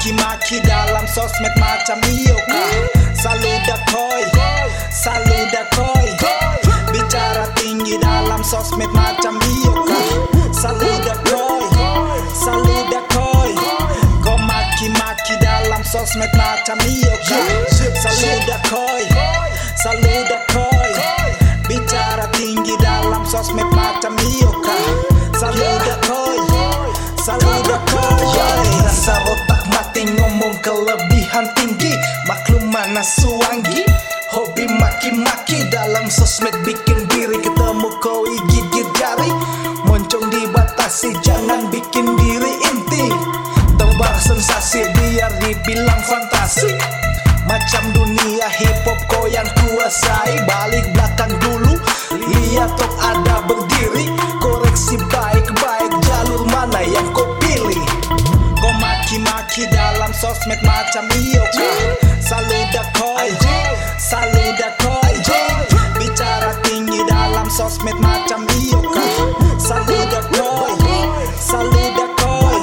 maki-maki dalam sosmed macam iyo kah Saluda koi, saluda koi. Bicara tinggi dalam sosmed macam iyo kah Saluda koi, saluda koi. Kau maki-maki dalam sosmed macam iyo kah Saluda koi, saluda koi tinggi Maklum mana suanggi Hobi maki-maki dalam sosmed bikin diri. Ketemu koi gigit jari. Moncong dibatasi jangan bikin diri inti. Tebar sensasi biar dibilang fantasi. Macam dunia hip hop kau yang kuasai. Balik belakang dulu Lihat tok ada berdiri. Koreksi baik-baik jalur mana yang kau pilih. Kau maki-maki dalam sosmed macam iyo kah Saluda koi, saluda koi Bicara tinggi dalam sosmed macam iyo kah Saluda koi, saluda koi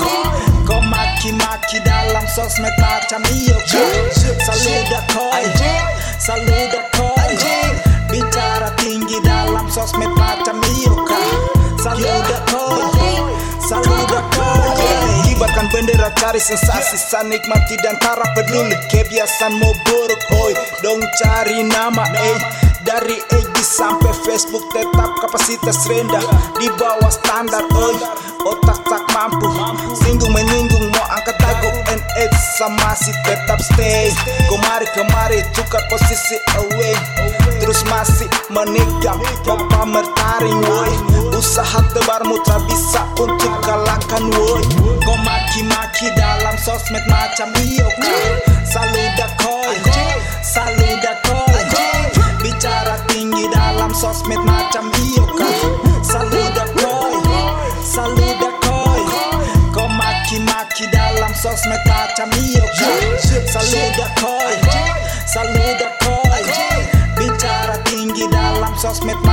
Kau maki-maki dalam sosmed macam iyo kah Saluda koi, saluda koi Kibarkan bendera cari sensasi nikmati dan tara peduli. Kebiasaan mau buruk oi Dong cari nama eh. Dari Egy sampai Facebook tetap kapasitas rendah. Di bawah standar oi Otak tak mampu. Singgung menyinggung mau angkat dagu NH sama si tetap stay. Kemari kemari tukar posisi away. Terus masih menikam Mau pamer taring woi. Usaha tebar mutra bisa untuk kalahkan woi gast met macha mio Saluda Koji, saluda Koji Bicara tinggi dalam sosmed macam Mioka Saluda Koji, saluda Koji Kau maki-maki dalam sosmed macam Mioka Saluda Koji, saluda Koji Bicara tinggi dalam sosmed